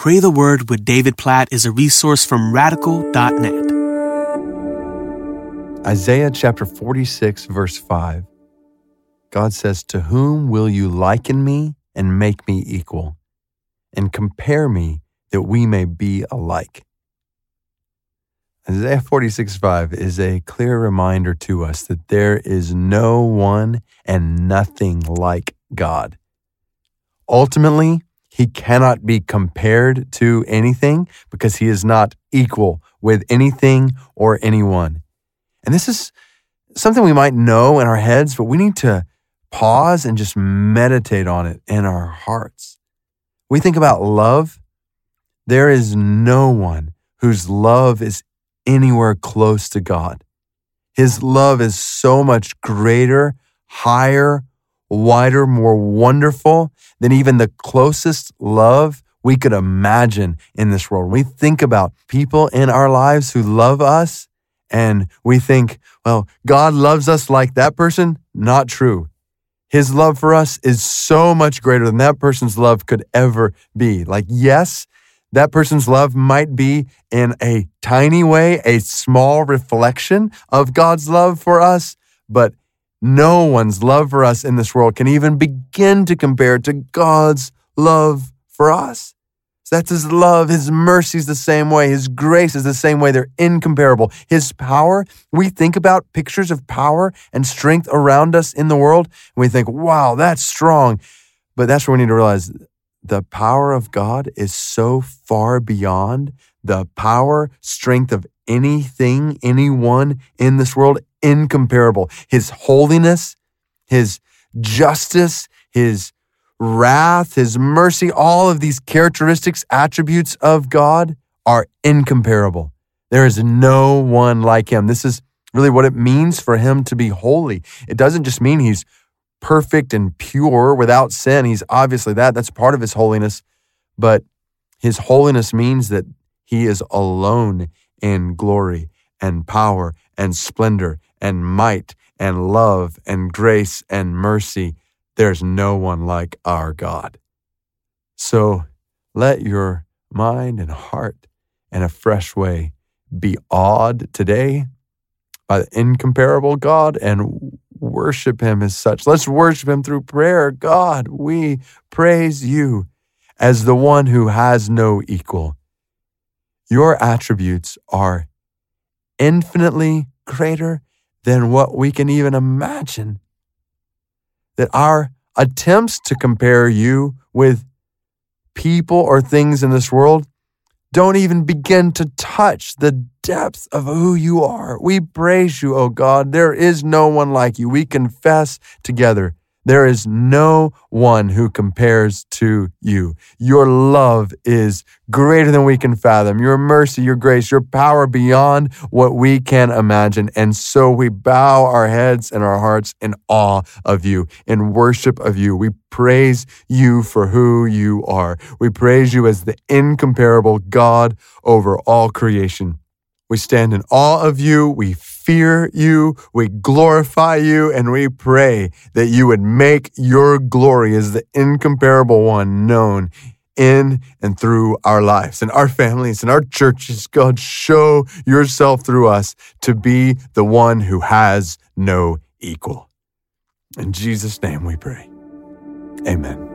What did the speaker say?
Pray the Word with David Platt is a resource from radical.net. Isaiah chapter 46, verse 5. God says, To whom will you liken me and make me equal, and compare me that we may be alike? Isaiah 46, 5 is a clear reminder to us that there is no one and nothing like God. Ultimately, he cannot be compared to anything because he is not equal with anything or anyone. And this is something we might know in our heads, but we need to pause and just meditate on it in our hearts. We think about love. There is no one whose love is anywhere close to God. His love is so much greater, higher, wider, more wonderful than even the closest love we could imagine in this world. We think about people in our lives who love us and we think, well, God loves us like that person. Not true. His love for us is so much greater than that person's love could ever be. Like, yes, that person's love might be in a tiny way, a small reflection of God's love for us, but no one's love for us in this world can even begin to compare to God's love for us. That's His love. His mercy is the same way. His grace is the same way. They're incomparable. His power, we think about pictures of power and strength around us in the world, and we think, wow, that's strong. But that's where we need to realize the power of God is so far beyond the power, strength of anything, anyone in this world incomparable. His holiness, his justice, his wrath, his mercy, all of these characteristics, attributes of God are incomparable. There is no one like him. This is really what it means for him to be holy. It doesn't just mean he's perfect and pure without sin. He's obviously that. That's part of his holiness. But his holiness means that he is alone in glory and power and splendor and might and love and grace and mercy. There's no one like our God. So let your mind and heart in a fresh way be awed today by the incomparable God and worship Him as such. Let's worship Him through prayer. God, we praise you as the one who has no equal. Your attributes are infinitely greater than what we can even imagine. That our attempts to compare you with people or things in this world don't even begin to touch the depth of who you are. We praise you, O oh God. There is no one like you. We confess together there is no one who compares to you. Your love is greater than we can fathom. Your mercy, your grace, your power beyond what we can imagine. And so we bow our heads and our hearts in awe of you, in worship of you. We praise you for who you are. We praise you as the incomparable God over all creation. We stand in awe of you. We fear you. We glorify you and we pray that you would make your glory as the incomparable one known in and through our lives and our families and our churches. God, show yourself through us to be the one who has no equal. In Jesus' name we pray. Amen.